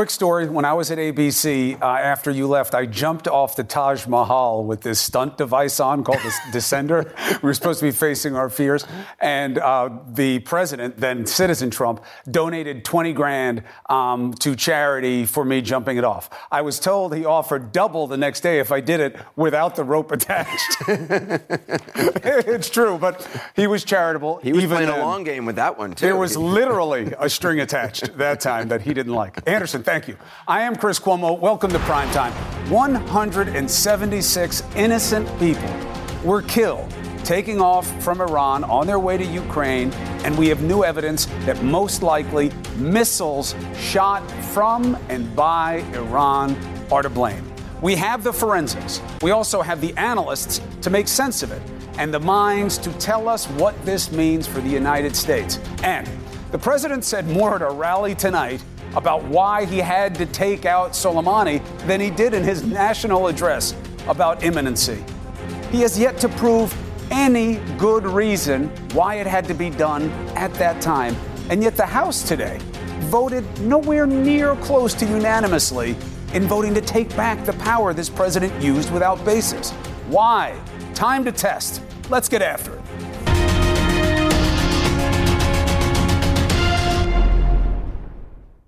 Quick story. When I was at ABC, uh, after you left, I jumped off the Taj Mahal with this stunt device on called the Descender. we were supposed to be facing our fears. And uh, the president, then Citizen Trump, donated 20 grand um, to charity for me jumping it off. I was told he offered double the next day if I did it without the rope attached. it's true, but he was charitable. He was even playing then. a long game with that one, too. There was literally a string attached that time that he didn't like. Anderson, thank you. I am Chris Cuomo. Welcome to Primetime. 176 innocent people were killed taking off from Iran on their way to Ukraine, and we have new evidence that most likely missiles shot from and by Iran are to blame. We have the forensics. We also have the analysts to make sense of it and the minds to tell us what this means for the United States. And the president said more at a rally tonight about why he had to take out Soleimani than he did in his national address about imminency. He has yet to prove any good reason why it had to be done at that time. And yet the House today voted nowhere near close to unanimously in voting to take back the power this president used without basis. Why? Time to test. Let's get after it.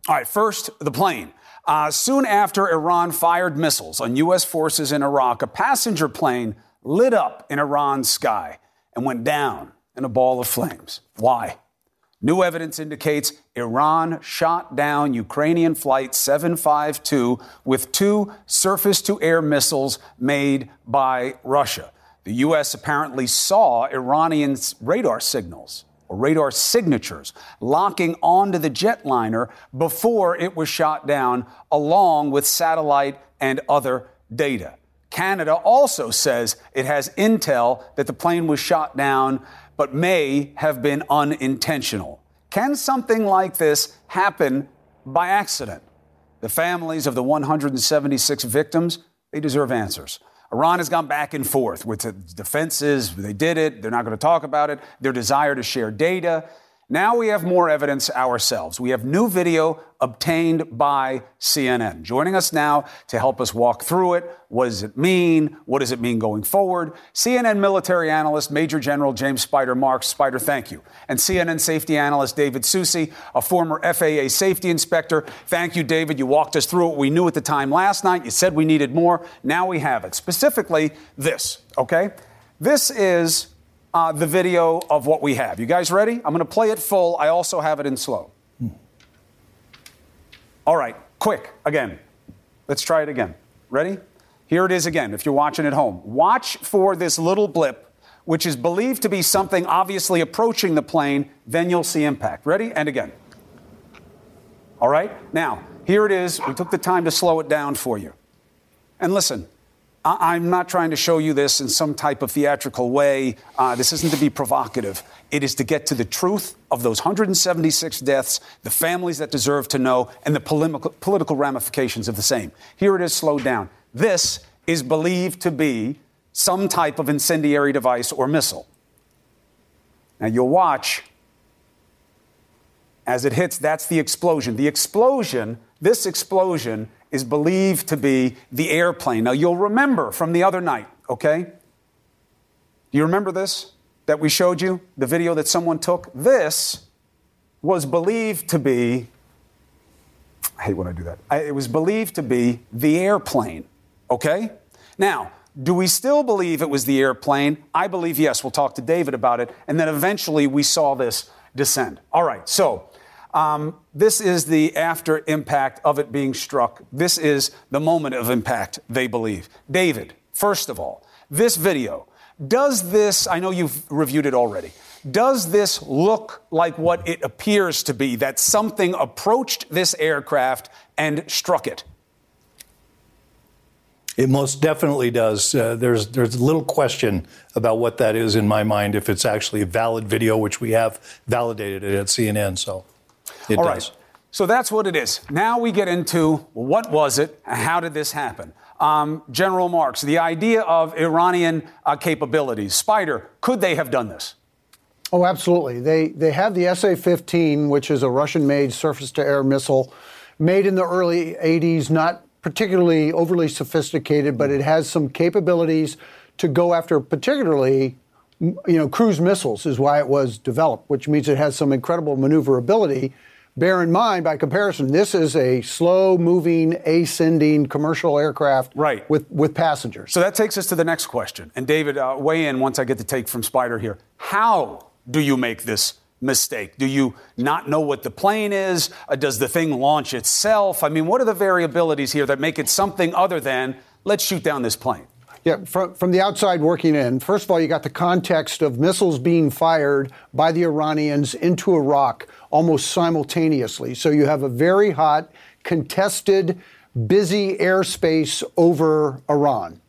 All right, first, the plane. Uh, soon after Iran fired missiles on U.S. forces in Iraq, a passenger plane lit up in Iran's sky and went down in a ball of flames. Why? New evidence indicates Iran shot down Ukrainian Flight 752 with two surface to air missiles made by Russia. The U.S. apparently saw Iranian radar signals or radar signatures locking onto the jetliner before it was shot down, along with satellite and other data. Canada also says it has intel that the plane was shot down, but may have been unintentional. Can something like this happen by accident? The families of the 176 victims, they deserve answers. Iran has gone back and forth with the defenses. They did it. They're not going to talk about it. Their desire to share data. Now we have more evidence ourselves. We have new video obtained by CNN. Joining us now to help us walk through it. What does it mean? What does it mean going forward? CNN military analyst Major General James Spider Marks. Spider, thank you. And CNN safety analyst David Soucie, a former FAA safety inspector. Thank you, David. You walked us through what we knew at the time last night. You said we needed more. Now we have it. Specifically, this, okay? This is uh, the video of what we have. You guys ready? I'm going to play it full. I also have it in slow. All right, quick, again. Let's try it again. Ready? Here it is again, if you're watching at home. Watch for this little blip, which is believed to be something obviously approaching the plane, then you'll see impact. Ready? And again. All right? Now, here it is. We took the time to slow it down for you. And listen, I- I'm not trying to show you this in some type of theatrical way. Uh, this isn't to be provocative. It is to get to the truth of those 176 deaths, the families that deserve to know, and the polemical, political ramifications of the same. Here it is slowed down. This is believed to be some type of incendiary device or missile. Now you'll watch as it hits, that's the explosion. The explosion, this explosion, is believed to be the airplane. Now, you'll remember from the other night, okay? Do you remember this that we showed you? The video that someone took? This was believed to be, I hate when I do that. It was believed to be the airplane, okay? Now, do we still believe it was the airplane? I believe yes. We'll talk to David about it. And then eventually we saw this descend. All right, so um, this is the after impact of it being struck. This is the moment of impact, they believe. David, first of all, this video, does this, I know you've reviewed it already, Does this look like what it appears to be? That something approached this aircraft and struck it? It most definitely does. Uh, there's there's little question about what that is in my mind. If it's actually a valid video, which we have validated it at CNN, so it All does. right. So that's what it is. Now we get into what was it? How did this happen? Um, General Marks, the idea of Iranian uh, capabilities. Spider, could they have done this? Oh, absolutely. They they have the SA-15, which is a Russian-made surface-to-air missile, made in the early 80s, not particularly overly sophisticated, but it has some capabilities to go after particularly you know cruise missiles is why it was developed, which means it has some incredible maneuverability. Bear in mind, by comparison, this is a slow-moving, ascending commercial aircraft Right. with with passengers. So that takes us to the next question. And David, uh, weigh in once I get the take from Spider here. How do you make this mistake? Do you not know what the plane is? Uh, does the thing launch itself? I mean, what are the variabilities here that make it something other than let's shoot down this plane? Yeah, from, from the outside working in, first of all, you got the context of missiles being fired by the Iranians into Iraq almost simultaneously. So you have a very hot, contested, busy airspace over Iran.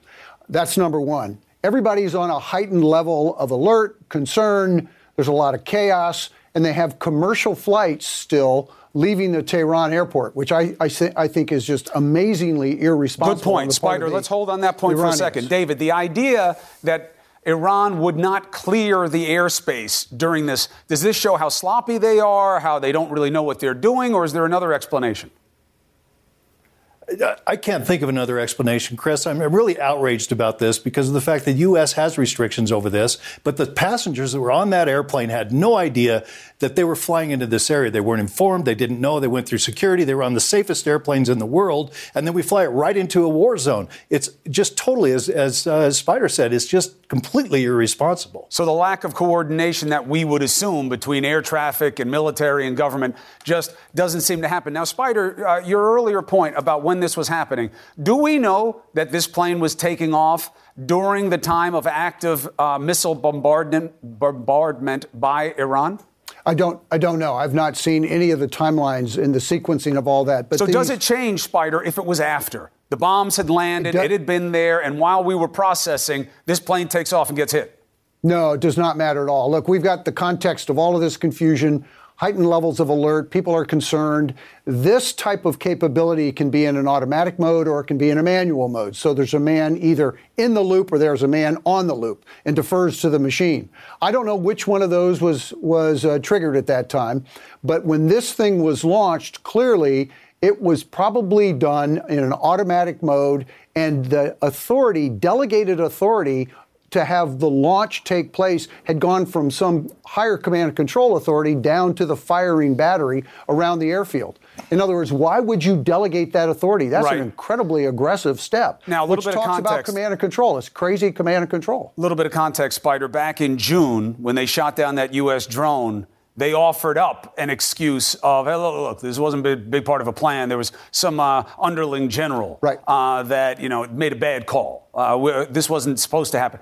That's number one. Everybody's on a heightened level of alert, concern. There's a lot of chaos, and they have commercial flights still leaving the Tehran airport, which I, I, I think is just amazingly irresponsible. Good point, on the part Spider. Let's hold on that point for a second. David, the idea that Iran would not clear the airspace during this, does this show how sloppy they are, how they don't really know what they're doing, or is there another explanation? I can't think of another explanation, Chris. I'm really outraged about this because of the fact that U.S. has restrictions over this, but the passengers that were on that airplane had no idea that they were flying into this area. They weren't informed. They didn't know. They went through security. They were on the safest airplanes in the world, and then we fly it right into a war zone. It's just totally, as, as, uh, as Spider said, it's just completely irresponsible. So the lack of coordination that we would assume between air traffic and military and government just doesn't seem to happen. Now, Spider, uh, your earlier point about when this was happening, do we know that this plane was taking off during the time of active uh, missile bombardment, bombardment by Iran? I don't. I don't know. I've not seen any of the timelines in the sequencing of all that. But So does it change, Spider, if it was after? The bombs had landed, It it, had been there, and while we were processing, this plane takes off and gets hit. No, it does not matter at all. Look, we've got the context of all of this confusion, heightened levels of alert. People are concerned. This type of capability can be in an automatic mode or it can be in a manual mode. So there's a man either in the loop or there's a man on the loop and defers to the machine. I don't know which one of those was was uh, triggered at that time, but when this thing was launched, clearly it was probably done in an automatic mode, and the authority, delegated authority to have the launch take place had gone from some higher command and control authority down to the firing battery around the airfield. In other words, why would you delegate that authority? That's Right. an incredibly aggressive step. Now, a little which bit of talks about command and control. It's crazy command and control. A little bit of context, Spider. Back in June, when they shot down that U.S. drone, they offered up an excuse of, hey, look, look, this wasn't a big, big part of a plan. There was some uh, underling general Right. uh, that, you know, made a bad call. Uh, this wasn't supposed to happen.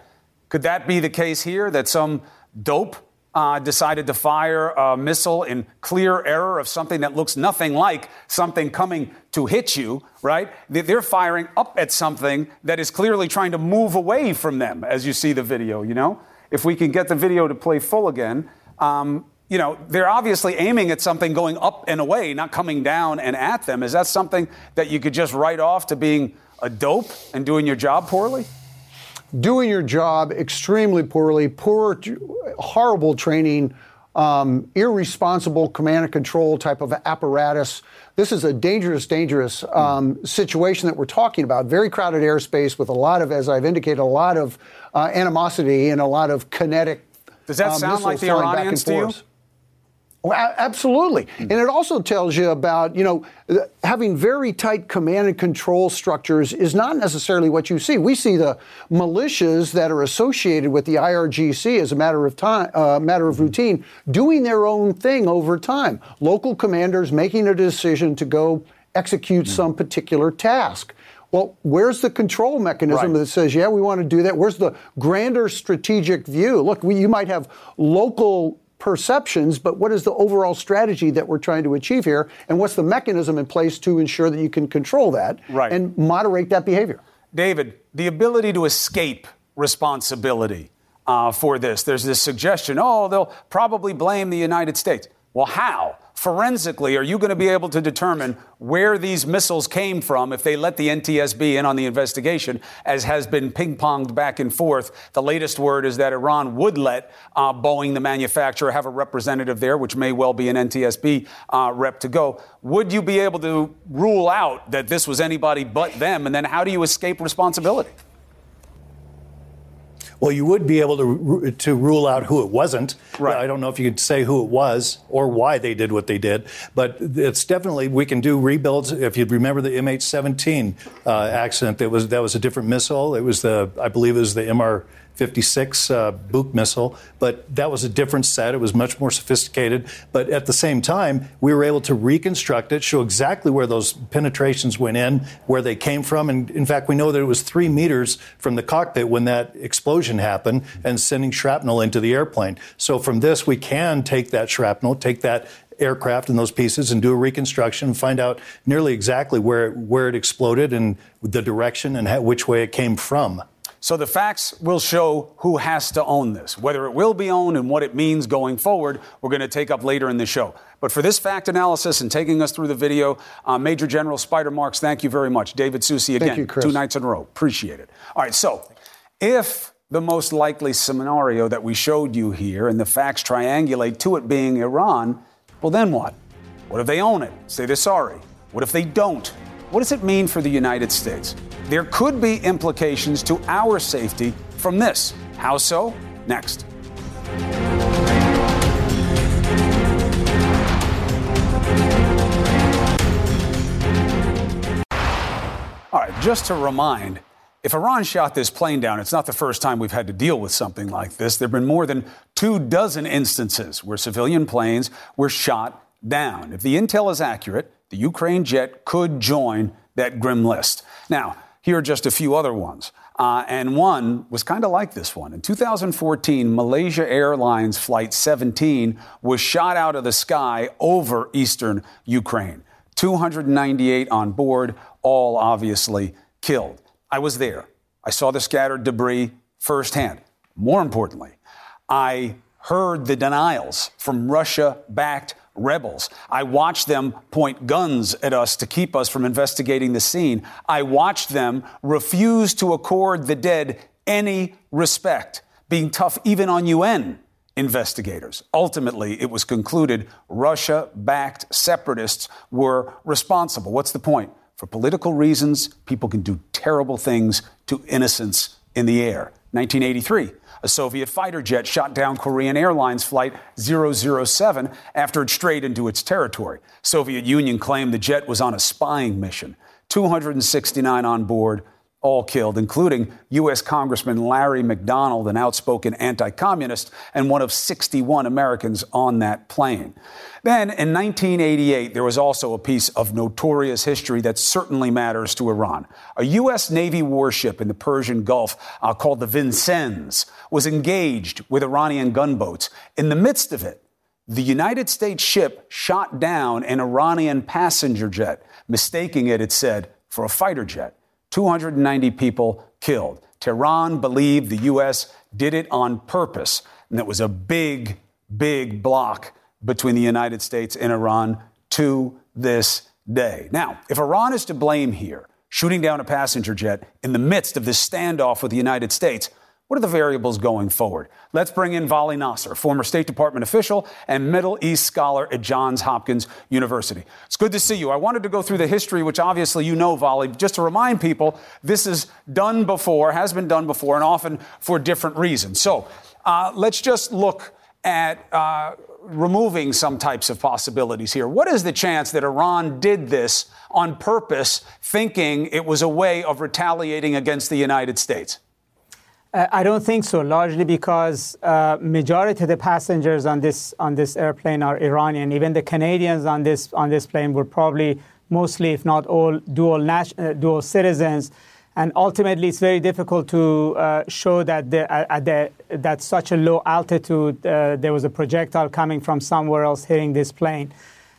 Could that be the case here, that some dope uh, decided to fire a missile in clear error of something that looks nothing like something coming to hit you, right? They- They're firing up at something that is clearly trying to move away from them, as you see the video, you know? If we can get the video to play full again, um, you know, they're obviously aiming at something going up and away, not coming down and at them. Is that something that you could just write off to being a dope and doing your job poorly? Doing your job extremely poorly, poor, horrible training, um, irresponsible command and control type of apparatus. This is a dangerous, dangerous um, situation that we're talking about. Very crowded airspace with a lot of, as I've indicated, a lot of uh, animosity and a lot of kinetic. Does that uh, sound like the Iranians and to you? Well, absolutely. And it also tells you about, you know, having very tight command and control structures is not necessarily what you see. We see the militias that are associated with the IRGC as a matter of time, uh, matter of routine, doing their own thing over time. Local commanders making a decision to go execute some particular task. Well, where's the control mechanism right. that says, yeah, we want to do that? Where's the grander strategic view? Look, we, you might have local perceptions, but what is the overall strategy that we're trying to achieve here? And what's the mechanism in place to ensure that you can control that right. and moderate that behavior? David, the ability to escape responsibility uh, for this. There's this suggestion, oh, they'll probably blame the United States. Well, how? Forensically are you going to be able to determine where these missiles came from if they let the NTSB in on the investigation, as has been ping ponged back and forth? The latest word is that Iran would let uh, Boeing, the manufacturer, have a representative there, which may well be an NTSB uh, rep to go. Would you be able to rule out that this was anybody but them? And then how do you escape responsibility? Well, you would be able to to rule out who it wasn't. Right. I don't know if you could say who it was or why they did what they did, but it's definitely we can do rebuilds. If you remember the MH17 uh, accident, that was that was a different missile. It was the I believe it was the MR 56 uh, Buk missile, but that was a different set. It was much more sophisticated. But at the same time, we were able to reconstruct it, show exactly where those penetrations went in, where they came from. And in fact, we know that it was three meters from the cockpit when that explosion happened and sending shrapnel into the airplane. So from this, we can take that shrapnel, take that aircraft and those pieces and do a reconstruction and find out nearly exactly where, where it exploded and the direction and how, which way it came from. So the facts will show who has to own this. Whether it will be owned and what it means going forward, we're going to take up later in the show. But for this fact analysis and taking us through the video, uh, Major General Spider Marks, thank you very much. David Soucie again, you, two nights in a row. Appreciate it. All right, so if the most likely scenario that we showed you here and the facts triangulate to it being Iran, well, then what? What if they own it? Say they're sorry. What if they don't? What does it mean for the United States? There could be implications to our safety from this. How so? Next. All right, just to remind, if Iran shot this plane down, it's not the first time we've had to deal with something like this. There have been more than two dozen instances where civilian planes were shot down. If the intel is accurate, the Ukraine jet could join that grim list. Now, here are just a few other ones. Uh, and one was kind of like this one. In 2014, Malaysia Airlines Flight 17 was shot out of the sky over eastern Ukraine. 298 on board, all obviously killed. I was there. I saw the scattered debris firsthand. More importantly, I heard the denials from Russia backed rebels. I watched them point guns at us to keep us from investigating the scene. I watched them refuse to accord the dead any respect, being tough even on UN investigators. Ultimately, it was concluded Russia backed separatists were responsible. What's the point? For political reasons, people can do terrible things to innocents in the air. 1983, a Soviet fighter jet shot down Korean Airlines Flight 007 after it strayed into its territory. Soviet Union claimed the jet was on a spying mission. 269 on board, all killed, including U.S. Congressman Larry McDonald, an outspoken anti communist, and one of 61 Americans on that plane. Then, in 1988, there was also a piece of notorious history that certainly matters to Iran. A U.S. Navy warship in the Persian Gulf uh, called the Vincennes was engaged with Iranian gunboats. In the midst of it, the United States ship shot down an Iranian passenger jet, mistaking it, it said, for a fighter jet. 290 people killed. Tehran believed the U.S. did it on purpose, and it was a big, big block between the United States and Iran to this day. Now, if Iran is to blame here, shooting down a passenger jet in the midst of this standoff with the United States, what are the variables going forward? Let's bring in Vali Nasr, former State Department official and Middle East scholar at Johns Hopkins University. It's good to see you. I wanted to go through the history, which obviously you know, Vali, just to remind people this is done before, has been done before, and often for different reasons. So uh, let's just look at uh, removing some types of possibilities here. What is the chance that Iran did this on purpose, thinking it was a way of retaliating against the United States? Uh, I don't think so, largely because uh, majority of the passengers on this on this airplane are Iranian. Even the Canadians on this on this plane were probably mostly, if not all, dual, uh, dual citizens. And ultimately, it's very difficult to uh, show that the, uh, at the, that such a low altitude uh, there was a projectile coming from somewhere else hitting this plane.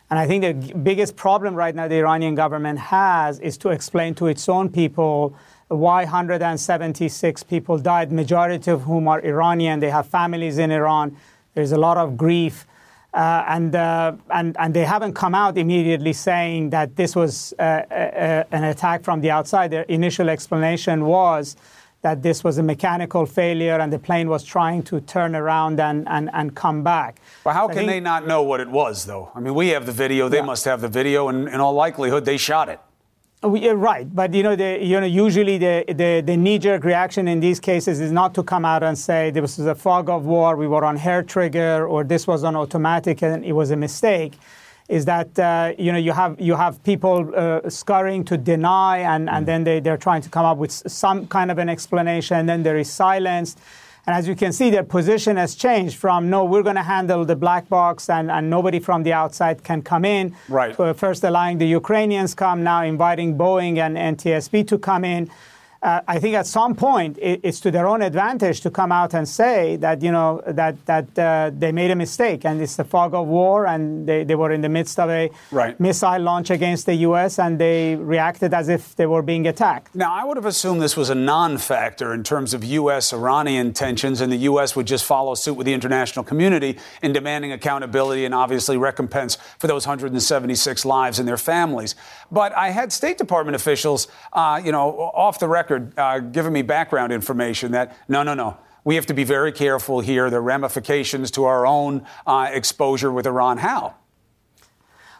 And I think the biggest problem right now the Iranian government has is to explain to its own people why 176 people died, majority of whom are Iranian. They have families in Iran. There's a lot of grief. Uh, and, uh, and, and they haven't come out immediately saying that this was uh, uh, uh an attack from the outside. Their initial explanation was that this was a mechanical failure and the plane was trying to turn around and, and, and come back. Well, how can think, they not know what it was, though? I mean, we have the video, they yeah. must have the video, and in all likelihood, they shot it. We, right, but you know, the, you know, usually the, the, the knee-jerk reaction in these cases is not to come out and say this was a fog of war, we were on hair trigger, or this was on automatic and it was a mistake. Is that uh, you know you have you have people uh, scurrying to deny, and, and mm. then they, they're trying to come up with some kind of an explanation, and then there is silence. And as you can see, their position has changed from no, we're going to handle the black box and, and nobody from the outside can come in. Right. First allowing the Ukrainians come, now inviting Boeing and NTSB to come in uh, I think at some point it, it's to their own advantage to come out and say that you know that that uh, they made a mistake and it's the fog of war and they, they were in the midst of a right. missile launch against the U.S. and they reacted as if they were being attacked. Now I would have assumed this was a non-factor in terms of U.S.-Iranian tensions and the U.S. would just follow suit with the international community in demanding accountability and obviously recompense for those 176 lives and their families. But I had State Department officials, uh, you know, off the record record uh, giving me background information that no, no, no. We have to be very careful here. The ramifications to our own uh, exposure with Iran. How?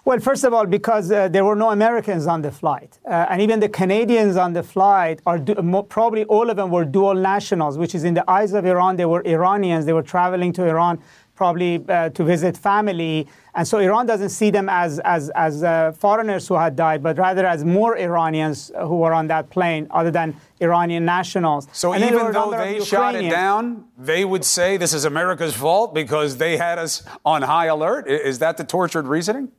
Well, first of all, because uh, there were no Americans on the flight. Uh, and even the Canadians on the flight are du- probably all of them were dual nationals, which is in the eyes of Iran, they were Iranians. They were traveling to Iran probably uh, to visit family. And so Iran doesn't see them as, as, as uh, foreigners who had died, but rather as more Iranians who were on that plane other than Iranian nationals. So and even though they shot it down, they would say this is America's fault because they had us on high alert? Is that the tortured reasoning?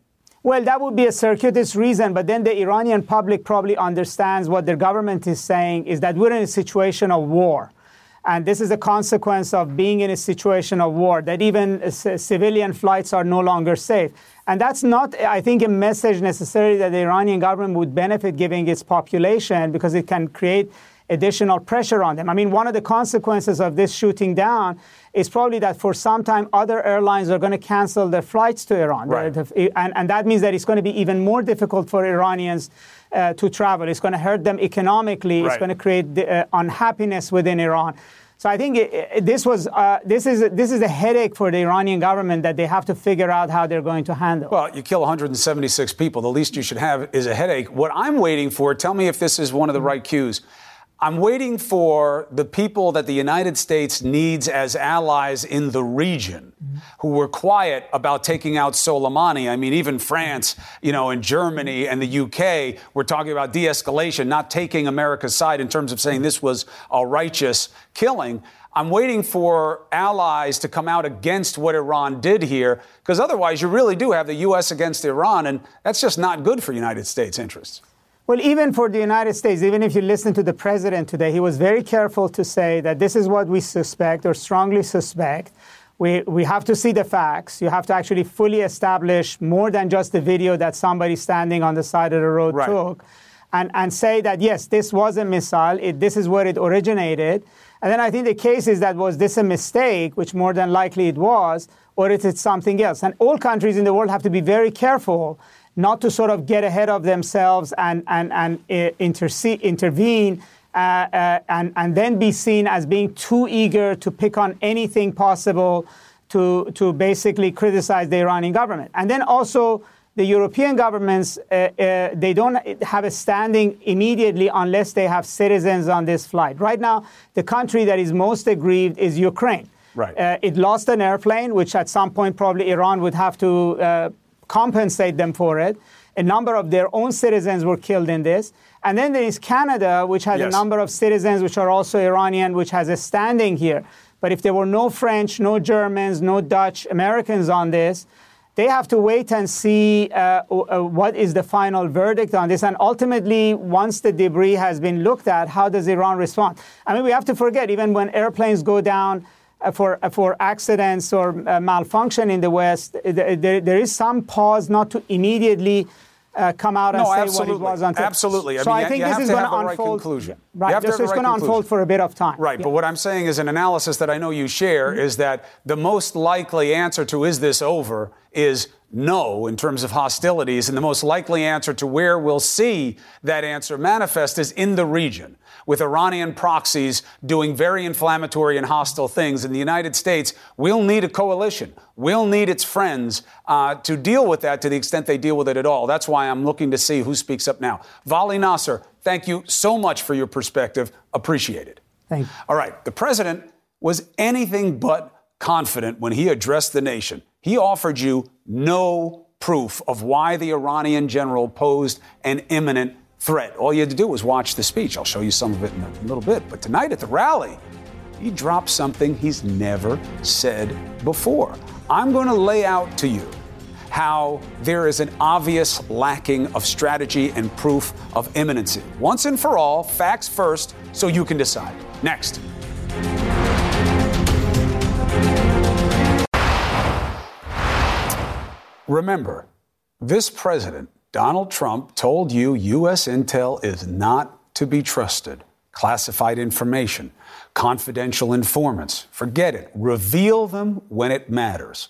Well, that would be a circuitous reason, but then the Iranian public probably understands what their government is saying is that we're in a situation of war. And this is a consequence of being in a situation of war, that even civilian flights are no longer safe. And that's not, I think, a message necessarily that the Iranian government would benefit giving its population because it can create additional pressure on them. I mean, one of the consequences of this shooting down is probably that for some time other airlines are going to cancel their flights to Iran. Right. And, and that means that it's going to be even more difficult for Iranians uh, to travel. It's going to hurt them economically. Right. It's going to create the, uh, unhappiness within Iran. So I think it, it, this was uh, this is this is a headache for the Iranian government that they have to figure out how they're going to handle. Well, you kill 176 people. The least you should have is a headache. What I'm waiting for, tell me if this is one of the right cues. I'm waiting for the people that the United States needs as allies in the region who were quiet about taking out Soleimani. I mean, even France, you know, and Germany and the UK were talking about de escalation, not taking America's side in terms of saying this was a righteous killing. I'm waiting for allies to come out against what Iran did here, because otherwise you really do have the U.S. against Iran, and that's just not good for United States interests. Well, even for the United States, even if you listen to the president today, he was very careful to say that this is what we suspect or strongly suspect. We, we have to see the facts. You have to actually fully establish more than just the video that somebody standing on the side of the road right. took and, and say that, yes, this was a missile, it, this is where it originated. And then I think the case is that was this a mistake, which more than likely it was, or is it something else? And all countries in the world have to be very careful not to sort of get ahead of themselves and, and, and uh, intercede, intervene uh, uh, and, and then be seen as being too eager to pick on anything possible to, to basically criticize the Iranian government. And then also, the European governments, uh, uh, they don't have a standing immediately unless they have citizens on this flight. Right now, the country that is most aggrieved is Ukraine. Right. Uh, it lost an airplane, which at some point probably Iran would have to compensate them for it. A number of their own citizens were killed in this. And then there is Canada, which has yes. a number of citizens which are also Iranian, which has a standing here. But if there were no French, no Germans, no Dutch, Americans on this, they have to wait and see uh, uh, what is the final verdict on this. And ultimately, once the debris has been looked at, how does Iran respond? I mean, we have to forget, even when airplanes go down for, uh, for accidents or uh, malfunction in the West, there, there is some pause not to immediately uh, come out and no, say absolutely. what it was until. Absolutely. So I, mean, I think this is going to the right unfold. conclusion. Right. This is going to unfold for a bit of time. Right. Yeah. But what I'm saying is an analysis that I know you share Mm-hmm. is that the most likely answer to is this over is no in terms of hostilities, and the most likely answer to where we'll see that answer manifest is in the region with Iranian proxies doing very inflammatory and hostile things. In the United States, we'll need a coalition. We'll need its friends uh, to deal with that to the extent they deal with it at all. That's why I'm looking to see who speaks up now. Vali Nasr, thank you so much for your perspective. Appreciate it. Thank you. All right. The president was anything but confident when he addressed the nation. He offered you no proof of why the Iranian general posed an imminent threat. All you had to do was watch the speech. I'll show you some of it in a little bit. But tonight at the rally, he dropped something he's never said before. I'm going to lay out to you how there is an obvious lacking of strategy and proof of imminency. Once and for all, facts first, so you can decide. Next. Remember, this president, Donald Trump, told you U.S. intel is not to be trusted. Classified information, confidential informants, forget it. Reveal them when it matters.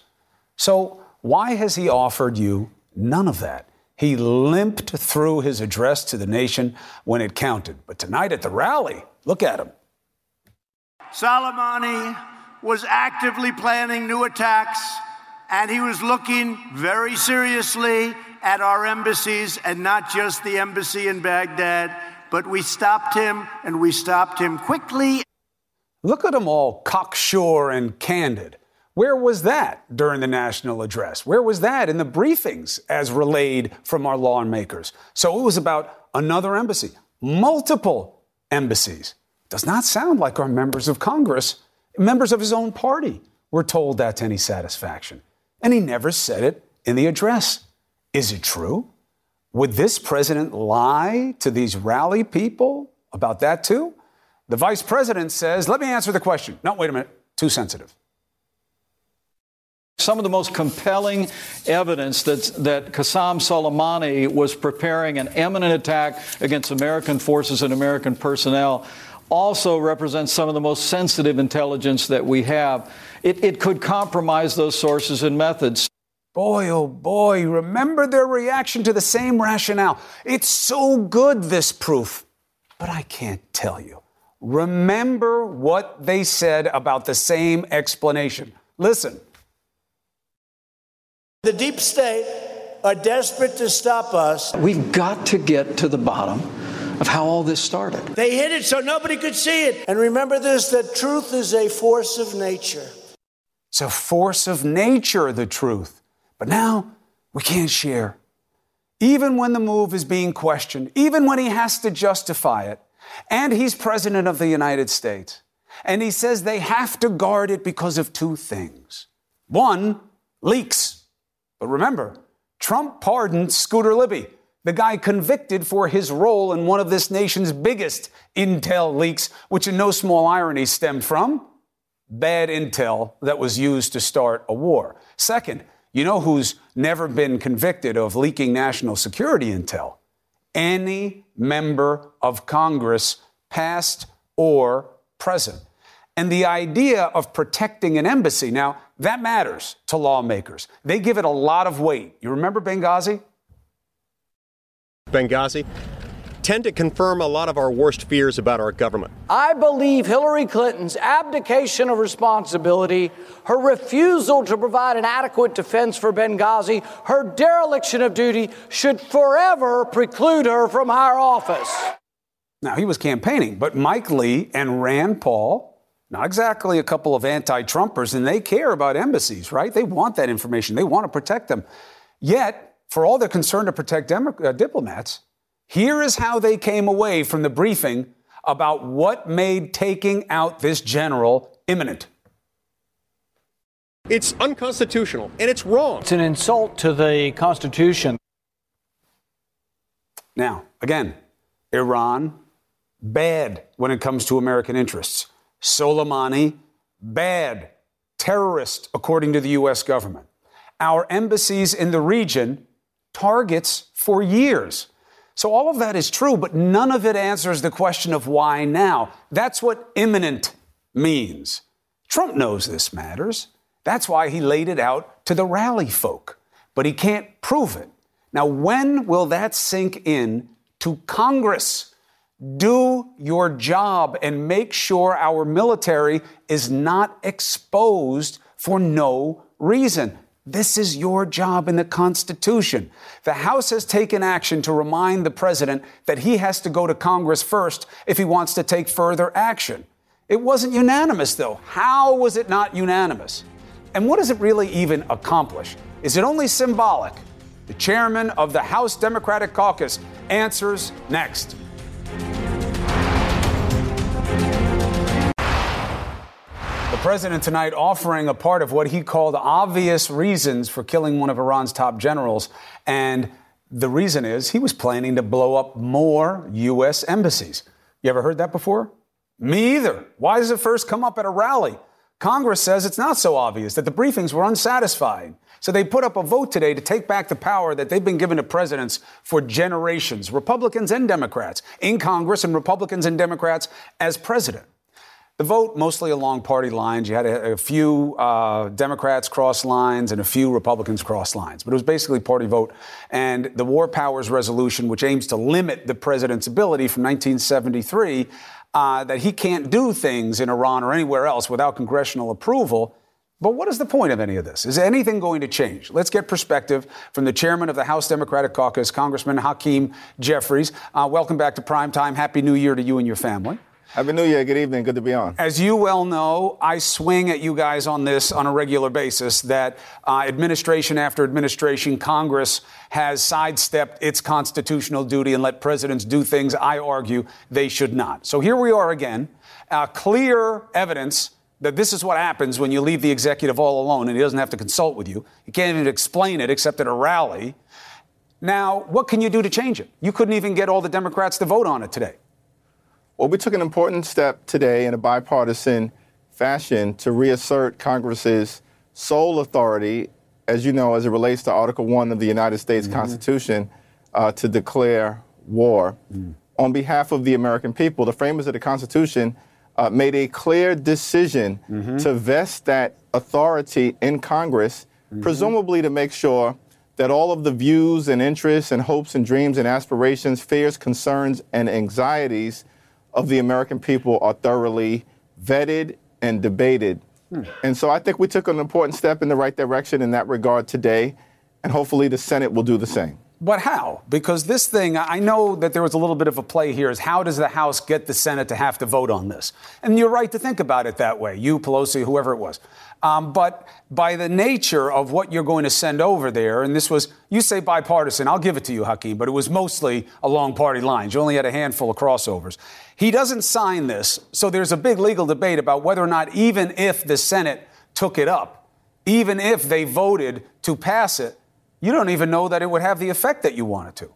So, why has he offered you none of that? He limped through his address to the nation when it counted. But tonight at the rally, look at him. Soleimani was actively planning new attacks, and he was looking very seriously at our embassies, and not just the embassy in Baghdad. But we stopped him, and we stopped him quickly. Look at them all cocksure and candid. Where was that during the national address? Where was that in the briefings as relayed from our lawmakers? So it was about another embassy, multiple embassies. Does not sound like our members of Congress, members of his own party, were told that to any satisfaction. And he never said it in the address. Is it true? Would this president lie to these rally people about that too? The vice president says, let me answer the question. No, wait a minute, too sensitive. Some of the most compelling evidence that, that Qasem Soleimani was preparing an imminent attack against American forces and American personnel also represents some of the most sensitive intelligence that we have. It, it could compromise those sources and methods. Boy, oh boy, remember their reaction to the same rationale. It's so good, this proof. But I can't tell you. Remember what they said about the same explanation. Listen. The deep state are desperate to stop us. We've got to get to the bottom of how all this started. They hid it so nobody could see it. And remember this that truth is a force of nature. It's a force of nature, the truth. But now we can't share. Even when the move is being questioned, even when he has to justify it, and he's president of the United States, and he says they have to guard it because of two things. One, leaks. But remember, Trump pardoned Scooter Libby, the guy convicted for his role in one of this nation's biggest intel leaks, which in no small irony stemmed from bad intel that was used to start a war. Second, you know who's never been convicted of leaking national security intel? Any member of Congress, past or present. And the idea of protecting an embassy, now, that matters to lawmakers. They give it a lot of weight. You remember Benghazi? Benghazi tend to confirm a lot of our worst fears about our government. I believe Hillary Clinton's abdication of responsibility, her refusal to provide an adequate defense for Benghazi, her dereliction of duty should forever preclude her from higher office. Now, he was campaigning, but Mike Lee and Rand Paul, not exactly a couple of anti Trumpers, and they care about embassies, right? They want that information, they want to protect them. Yet, for all their concern to protect dem- uh, diplomats, here is how they came away from the briefing about what made taking out this general imminent. It's unconstitutional and it's wrong. It's an insult to the Constitution. Now, again, Iran, bad when it comes to American interests. Soleimani, bad. Terrorist, according to the U.S. government. Our embassies in the region, targets for years. So all of that is true, but none of it answers the question of why now. That's what imminent means. Trump knows this matters. That's why he laid it out to the rally folk, but he can't prove it. Now, when will that sink in to Congress? Do your job and make sure our military is not exposed for no reason. This is your job in the Constitution. The House has taken action to remind the president that he has to go to Congress first if he wants to take further action. It wasn't unanimous, though. How was it not unanimous? And what does it really even accomplish? Is it only symbolic? The chairman of the House Democratic Caucus answers next. President tonight offering a part of what he called obvious reasons for killing one of Iran's top generals. And the reason is he was planning to blow up more U.S. embassies. You ever heard that before? Me either. Why does it first come up at a rally? Congress says it's not so obvious, that the briefings were unsatisfying. So they put up a vote today to take back the power that they've been given to presidents for generations, Republicans and Democrats in Congress and Republicans and Democrats as president. The vote mostly along party lines. You had a, a few uh, Democrats cross lines and a few Republicans cross lines, but it was basically party vote. And the War Powers Resolution, which aims to limit the president's ability from 1973, uh, that he can't do things in Iran or anywhere else without congressional approval. But what is the point of any of this? Is anything going to change? Let's get perspective from the chairman of the House Democratic Caucus, Congressman Hakeem Jeffries. Uh, welcome back to Prime Time. Happy New Year to you and your family. Happy New Year. Good evening. Good to be on. As you well know, I swing at you guys on this on a regular basis that uh, administration after administration, Congress has sidestepped its constitutional duty and let presidents do things I argue they should not. So here we are again. Uh, clear evidence that this is what happens when you leave the executive all alone and he doesn't have to consult with you. He can't even explain it except at a rally. Now, what can you do to change it? You couldn't even get all the Democrats to vote on it today. Well, we took an important step today in a bipartisan fashion to reassert Congress's sole authority, as you know, as it relates to Article 1 of the United States mm-hmm. Constitution, uh, to declare war. Mm. On behalf of the American people, the framers of the Constitution uh, made a clear decision mm-hmm. to vest that authority in Congress, mm-hmm. presumably to make sure that all of the views and interests and hopes and dreams and aspirations, fears, concerns, and anxieties of the American people are thoroughly vetted and debated. Hmm. And so I think we took an important step in the right direction in that regard today, and hopefully the Senate will do the same. But how? Because this thing, I know that there was a little bit of a play here is how does the House get the Senate to have to vote on this? And you're right to think about it that way, you, Pelosi, whoever it was. Um, but by the nature of what you're going to send over there, and this was, you say bipartisan, I'll give it to you, Hakeem, but it was mostly along party lines. You only had a handful of crossovers. He doesn't sign this, so there's a big legal debate about whether or not, even if the Senate took it up, even if they voted to pass it, you don't even know that it would have the effect that you want it to.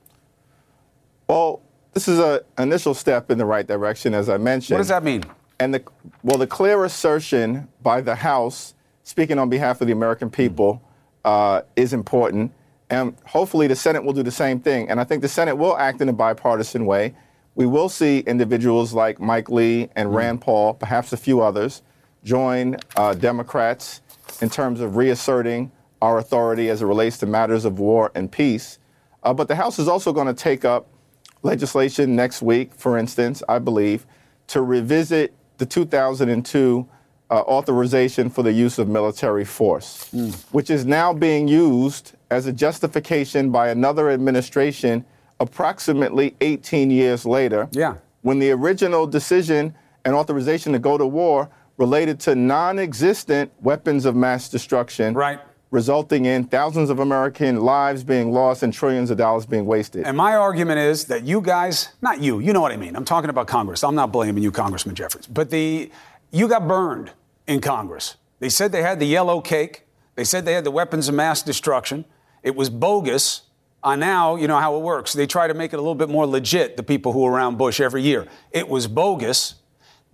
Well, this is an initial step in the right direction, as I mentioned. What does that mean? And the well, the clear assertion by the House, speaking on behalf of the American people, uh, is important. And hopefully, the Senate will do the same thing. And I think the Senate will act in a bipartisan way. We will see individuals like Mike Lee and Rand Paul, perhaps a few others, join uh, Democrats in terms of reasserting our authority as it relates to matters of war and peace. Uh, but the House is also going to take up legislation next week, for instance, I believe, to revisit the 2002 uh, authorization for the use of military force, mm. which is now being used as a justification by another administration approximately 18 years later. Yeah. When the original decision and authorization to go to war related to non existent weapons of mass destruction. Right resulting in thousands of American lives being lost and trillions of dollars being wasted. And my argument is that you guys, not you, you know what I mean. I'm talking about Congress. I'm not blaming you, Congressman Jeffries. But the you got burned in Congress. They said they had the yellow cake. They said they had the weapons of mass destruction. It was bogus. Uh, now, you know how it works. They try to make it a little bit more legit, the people who are around Bush every year. It was bogus.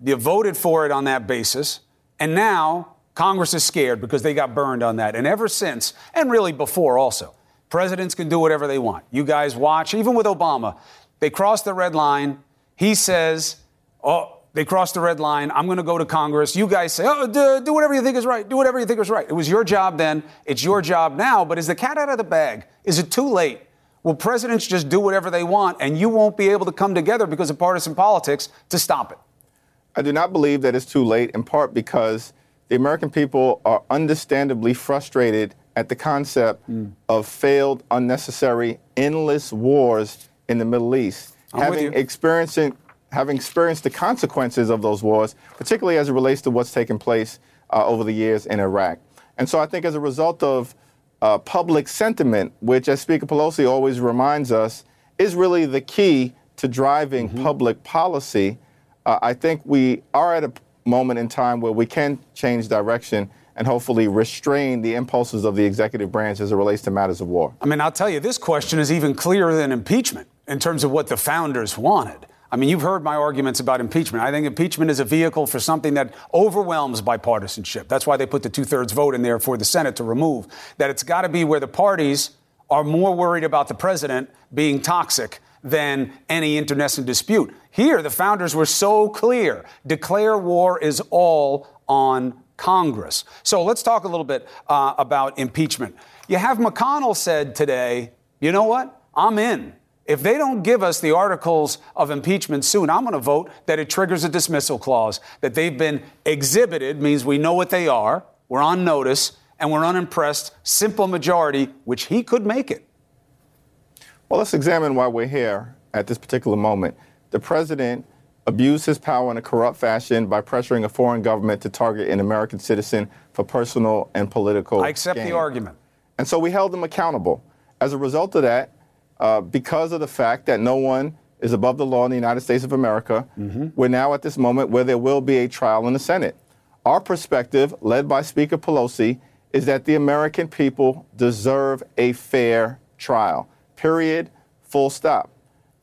You voted for it on that basis. And now Congress is scared because they got burned on that. And ever since, and really before also, presidents can do whatever they want. You guys watch, even with Obama, they cross the red line. He says, oh, they crossed the red line. I'm going to go to Congress. You guys say, oh, do, do, whatever you think is right. Do whatever you think is right. It was your job then. It's your job now. But is the cat out of the bag? Is it too late? Will presidents just do whatever they want and you won't be able to come together because of partisan politics to stop it? I do not believe that it's too late, in part because the American people are understandably frustrated at the concept mm. of failed, unnecessary, endless wars in the Middle East. I'm having experiencing having experienced the consequences of those wars, particularly as it relates to what's taken place uh, over the years in Iraq. And so I think as a result of uh, public sentiment, which, as Speaker Pelosi always reminds us, is really the key to driving mm-hmm. public policy, uh, I think we are at a moment in time where we can change direction and hopefully restrain the impulses of the executive branch as it relates to matters of war. I mean, I'll tell you, this question is even clearer than impeachment in terms of what the founders wanted. I mean, you've heard my arguments about impeachment. I think impeachment is a vehicle for something that overwhelms bipartisanship. That's why they put the two thirds vote in there for the Senate to remove. That it's got to be where the parties are more worried about the president being toxic than any internecine dispute. Here, the founders were so clear declare war is all on Congress. So let's talk a little bit uh, about impeachment. You have McConnell said today, you know what? I'm in. If they don't give us the articles of impeachment soon, I'm going to vote that it triggers a dismissal clause. That they've been exhibited means we know what they are, we're on notice, and we're unimpressed. Simple majority, which he could make it. Well, let's examine why we're here at this particular moment. The president abused his power in a corrupt fashion by pressuring a foreign government to target an American citizen for personal and political. I accept gain. the argument. And so we held him accountable. As a result of that, uh, because of the fact that no one is above the law in the United States of America, mm-hmm. we're now at this moment where there will be a trial in the Senate. Our perspective, led by Speaker Pelosi, is that the American people deserve a fair trial. Period. Full stop.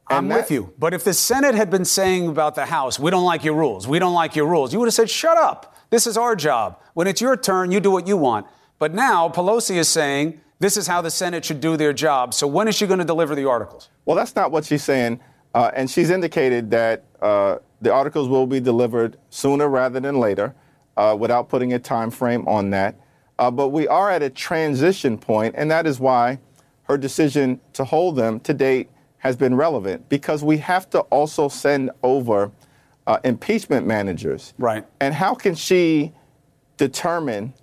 I'm that, with you. But if the Senate had been saying about the House, we don't like your rules, we don't like your rules, you would have said, shut up. This is our job. When it's your turn, you do what you want. But now Pelosi is saying, this is how the Senate should do their job. So when is she going to deliver the articles? Well, that's not what she's saying. Uh, and she's indicated that uh, the articles will be delivered sooner rather than later, uh, without putting a time frame on that. Uh, but we are at a transition point, and that is why her decision to hold them to date has been relevant because we have to also send over uh, impeachment managers. Right. And how can she determine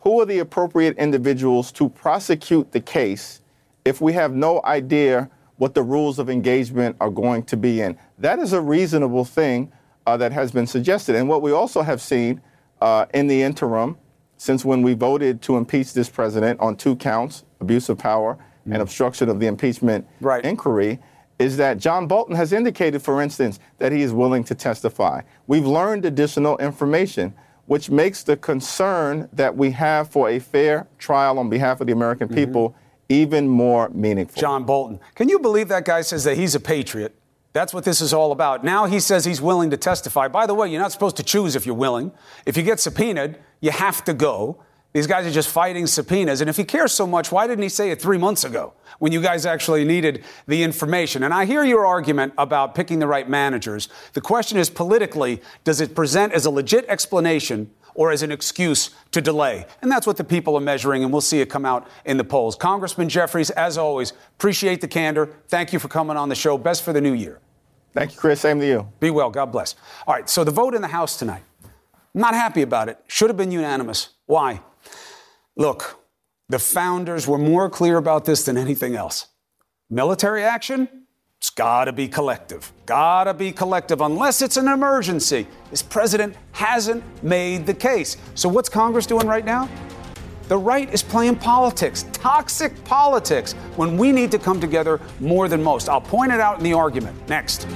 who are the appropriate individuals to prosecute the case if we have no idea what the rules of engagement are going to be in? That is a reasonable thing uh, that has been suggested. And what we also have seen uh, in the interim, since when we voted to impeach this president on two counts abuse of power. And obstruction of the impeachment right. inquiry, is that John Bolton has indicated, for instance, that he is willing to testify. We've learned additional information which makes the concern that we have for a fair trial on behalf of the American mm-hmm. people even more meaningful. John Bolton. Can you believe that guy says that he's a patriot? That's what this is all about. Now he says he's willing to testify. By the way, you're not supposed to choose if you're willing. If you get subpoenaed, you have to go. These guys are just fighting subpoenas. And if he cares so much, why didn't he say it three months ago when you guys actually needed the information? And I hear your argument about picking the right managers. The question is politically, does it present as a legit explanation or as an excuse to delay? And that's what the people are measuring, and we'll see it come out in the polls. Congressman Jeffries, as always, appreciate the candor. Thank you for coming on the show. Best for the new year. Thank you, Chris. Same to you. Be well. God bless. All right, so the vote in the House tonight. not happy about it. Should have been unanimous. Why? Look, the founders were more clear about this than anything else. Military action, it's gotta be collective. Gotta be collective unless it's an emergency. This president hasn't made the case. So, what's Congress doing right now? The right is playing politics, toxic politics, when we need to come together more than most. I'll point it out in the argument. Next.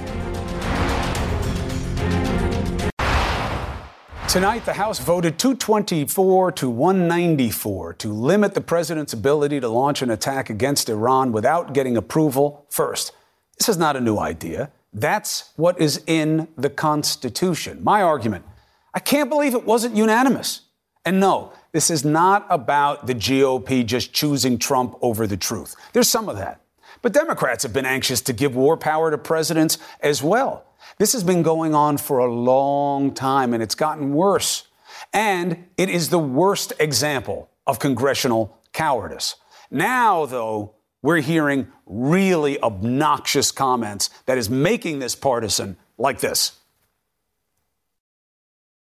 Tonight, the House voted 224 to 194 to limit the president's ability to launch an attack against Iran without getting approval first. This is not a new idea. That's what is in the Constitution. My argument I can't believe it wasn't unanimous. And no, this is not about the GOP just choosing Trump over the truth. There's some of that. But Democrats have been anxious to give war power to presidents as well. This has been going on for a long time and it's gotten worse. And it is the worst example of congressional cowardice. Now, though, we're hearing really obnoxious comments that is making this partisan like this.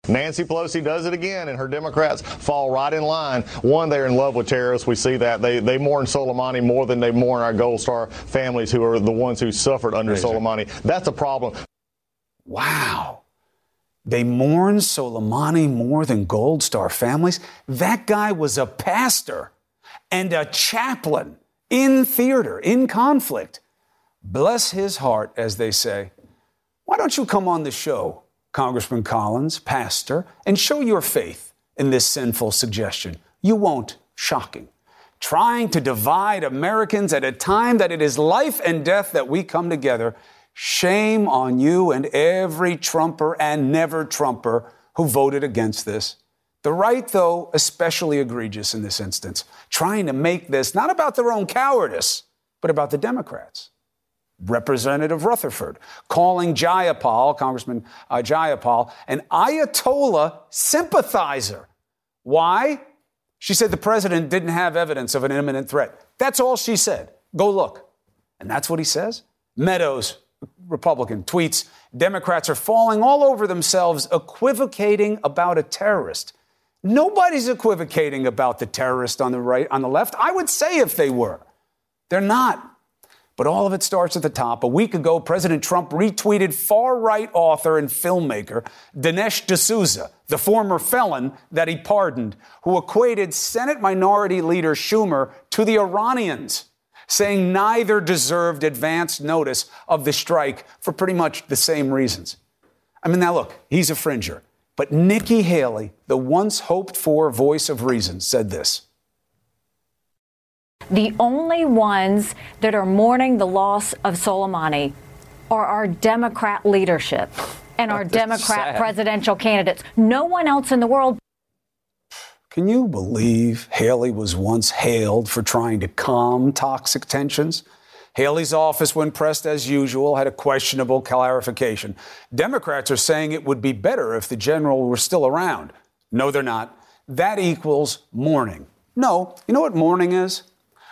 Nancy Pelosi does it again, and her Democrats fall right in line. One, they're in love with terrorists. We see that. They, they mourn Soleimani more than they mourn our Gold Star families, who are the ones who suffered under Amazing. Soleimani. That's a problem. Wow. They mourn Soleimani more than Gold Star families? That guy was a pastor and a chaplain in theater, in conflict. Bless his heart, as they say. Why don't you come on the show, Congressman Collins, pastor, and show your faith in this sinful suggestion? You won't. Shocking. Trying to divide Americans at a time that it is life and death that we come together Shame on you and every Trumper and never Trumper who voted against this. The right, though, especially egregious in this instance, trying to make this not about their own cowardice, but about the Democrats. Representative Rutherford calling Jayapal, Congressman uh, Jayapal, an Ayatollah sympathizer. Why? She said the president didn't have evidence of an imminent threat. That's all she said. Go look. And that's what he says? Meadows Republican tweets Democrats are falling all over themselves, equivocating about a terrorist. Nobody's equivocating about the terrorist on the right, on the left. I would say if they were. They're not. But all of it starts at the top. A week ago, President Trump retweeted far right author and filmmaker Dinesh D'Souza, the former felon that he pardoned, who equated Senate Minority Leader Schumer to the Iranians saying neither deserved advance notice of the strike for pretty much the same reasons. I mean, now look, he's a fringer. But Nikki Haley, the once hoped for voice of reason, said this. The only ones that are mourning the loss of Soleimani are our Democrat leadership and our Democrat sad. presidential candidates. No one else in the world can you believe Haley was once hailed for trying to calm toxic tensions? Haley's office, when pressed as usual, had a questionable clarification. Democrats are saying it would be better if the general were still around. No, they're not. That equals mourning. No, you know what mourning is?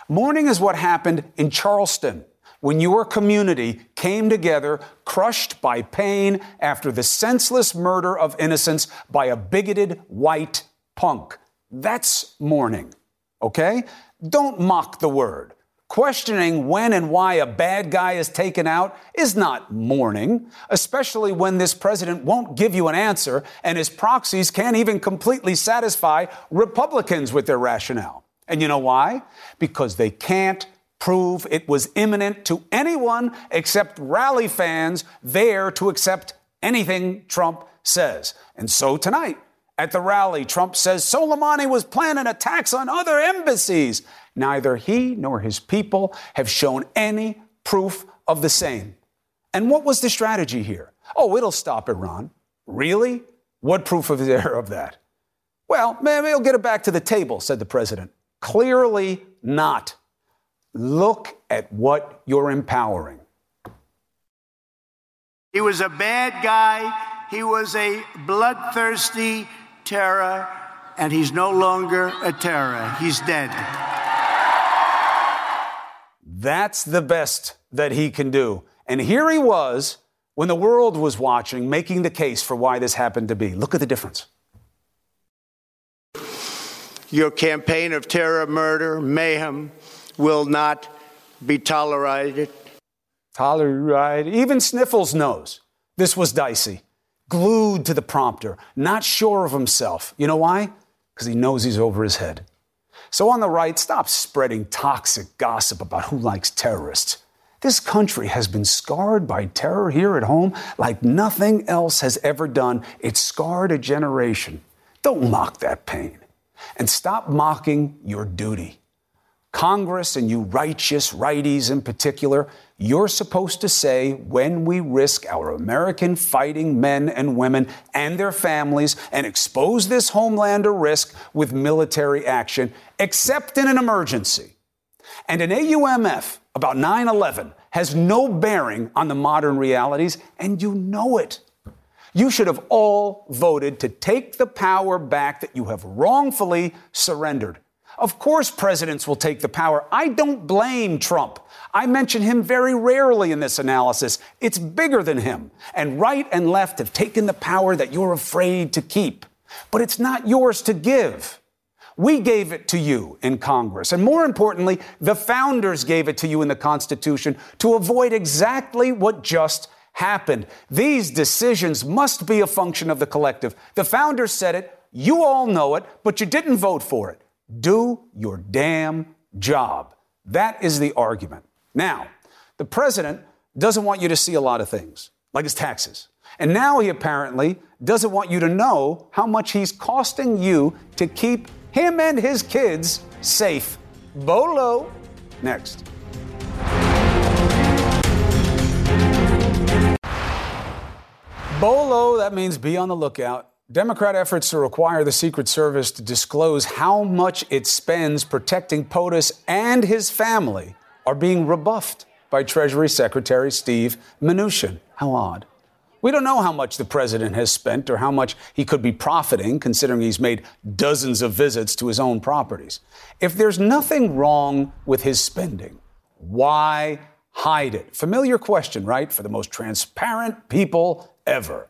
Mourning is what happened in Charleston when your community came together, crushed by pain after the senseless murder of innocents by a bigoted white punk. That's mourning, okay? Don't mock the word. Questioning when and why a bad guy is taken out is not mourning, especially when this president won't give you an answer and his proxies can't even completely satisfy Republicans with their rationale. And you know why? Because they can't prove it was imminent to anyone except rally fans there to accept anything Trump says. And so tonight, at the rally, Trump says Soleimani was planning attacks on other embassies. Neither he nor his people have shown any proof of the same. And what was the strategy here? Oh, it'll stop Iran. Really? What proof is there of that? Well, maybe he'll get it back to the table, said the president. Clearly not. Look at what you're empowering. He was a bad guy. He was a bloodthirsty terror, and he's no longer a terror. He's dead. That's the best that he can do. And here he was when the world was watching, making the case for why this happened to be. Look at the difference. Your campaign of terror, murder, mayhem will not be tolerated. Tolerated. Even Sniffles knows this was dicey glued to the prompter, not sure of himself. You know why? Because he knows he's over his head. So on the right, stop spreading toxic gossip about who likes terrorists. This country has been scarred by terror here at home like nothing else has ever done. It scarred a generation. Don't mock that pain. And stop mocking your duty. Congress and you righteous righties in particular, you're supposed to say when we risk our American fighting men and women and their families and expose this homeland to risk with military action, except in an emergency. And an AUMF about 9 11 has no bearing on the modern realities, and you know it. You should have all voted to take the power back that you have wrongfully surrendered. Of course, presidents will take the power. I don't blame Trump. I mention him very rarely in this analysis. It's bigger than him. And right and left have taken the power that you're afraid to keep. But it's not yours to give. We gave it to you in Congress. And more importantly, the founders gave it to you in the Constitution to avoid exactly what just happened. These decisions must be a function of the collective. The founders said it, you all know it, but you didn't vote for it. Do your damn job. That is the argument. Now, the president doesn't want you to see a lot of things, like his taxes. And now he apparently doesn't want you to know how much he's costing you to keep him and his kids safe. Bolo, next. Bolo, that means be on the lookout. Democrat efforts to require the Secret Service to disclose how much it spends protecting POTUS and his family are being rebuffed by Treasury Secretary Steve Mnuchin. How odd. We don't know how much the president has spent or how much he could be profiting, considering he's made dozens of visits to his own properties. If there's nothing wrong with his spending, why hide it? Familiar question, right? For the most transparent people ever.